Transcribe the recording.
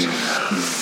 you.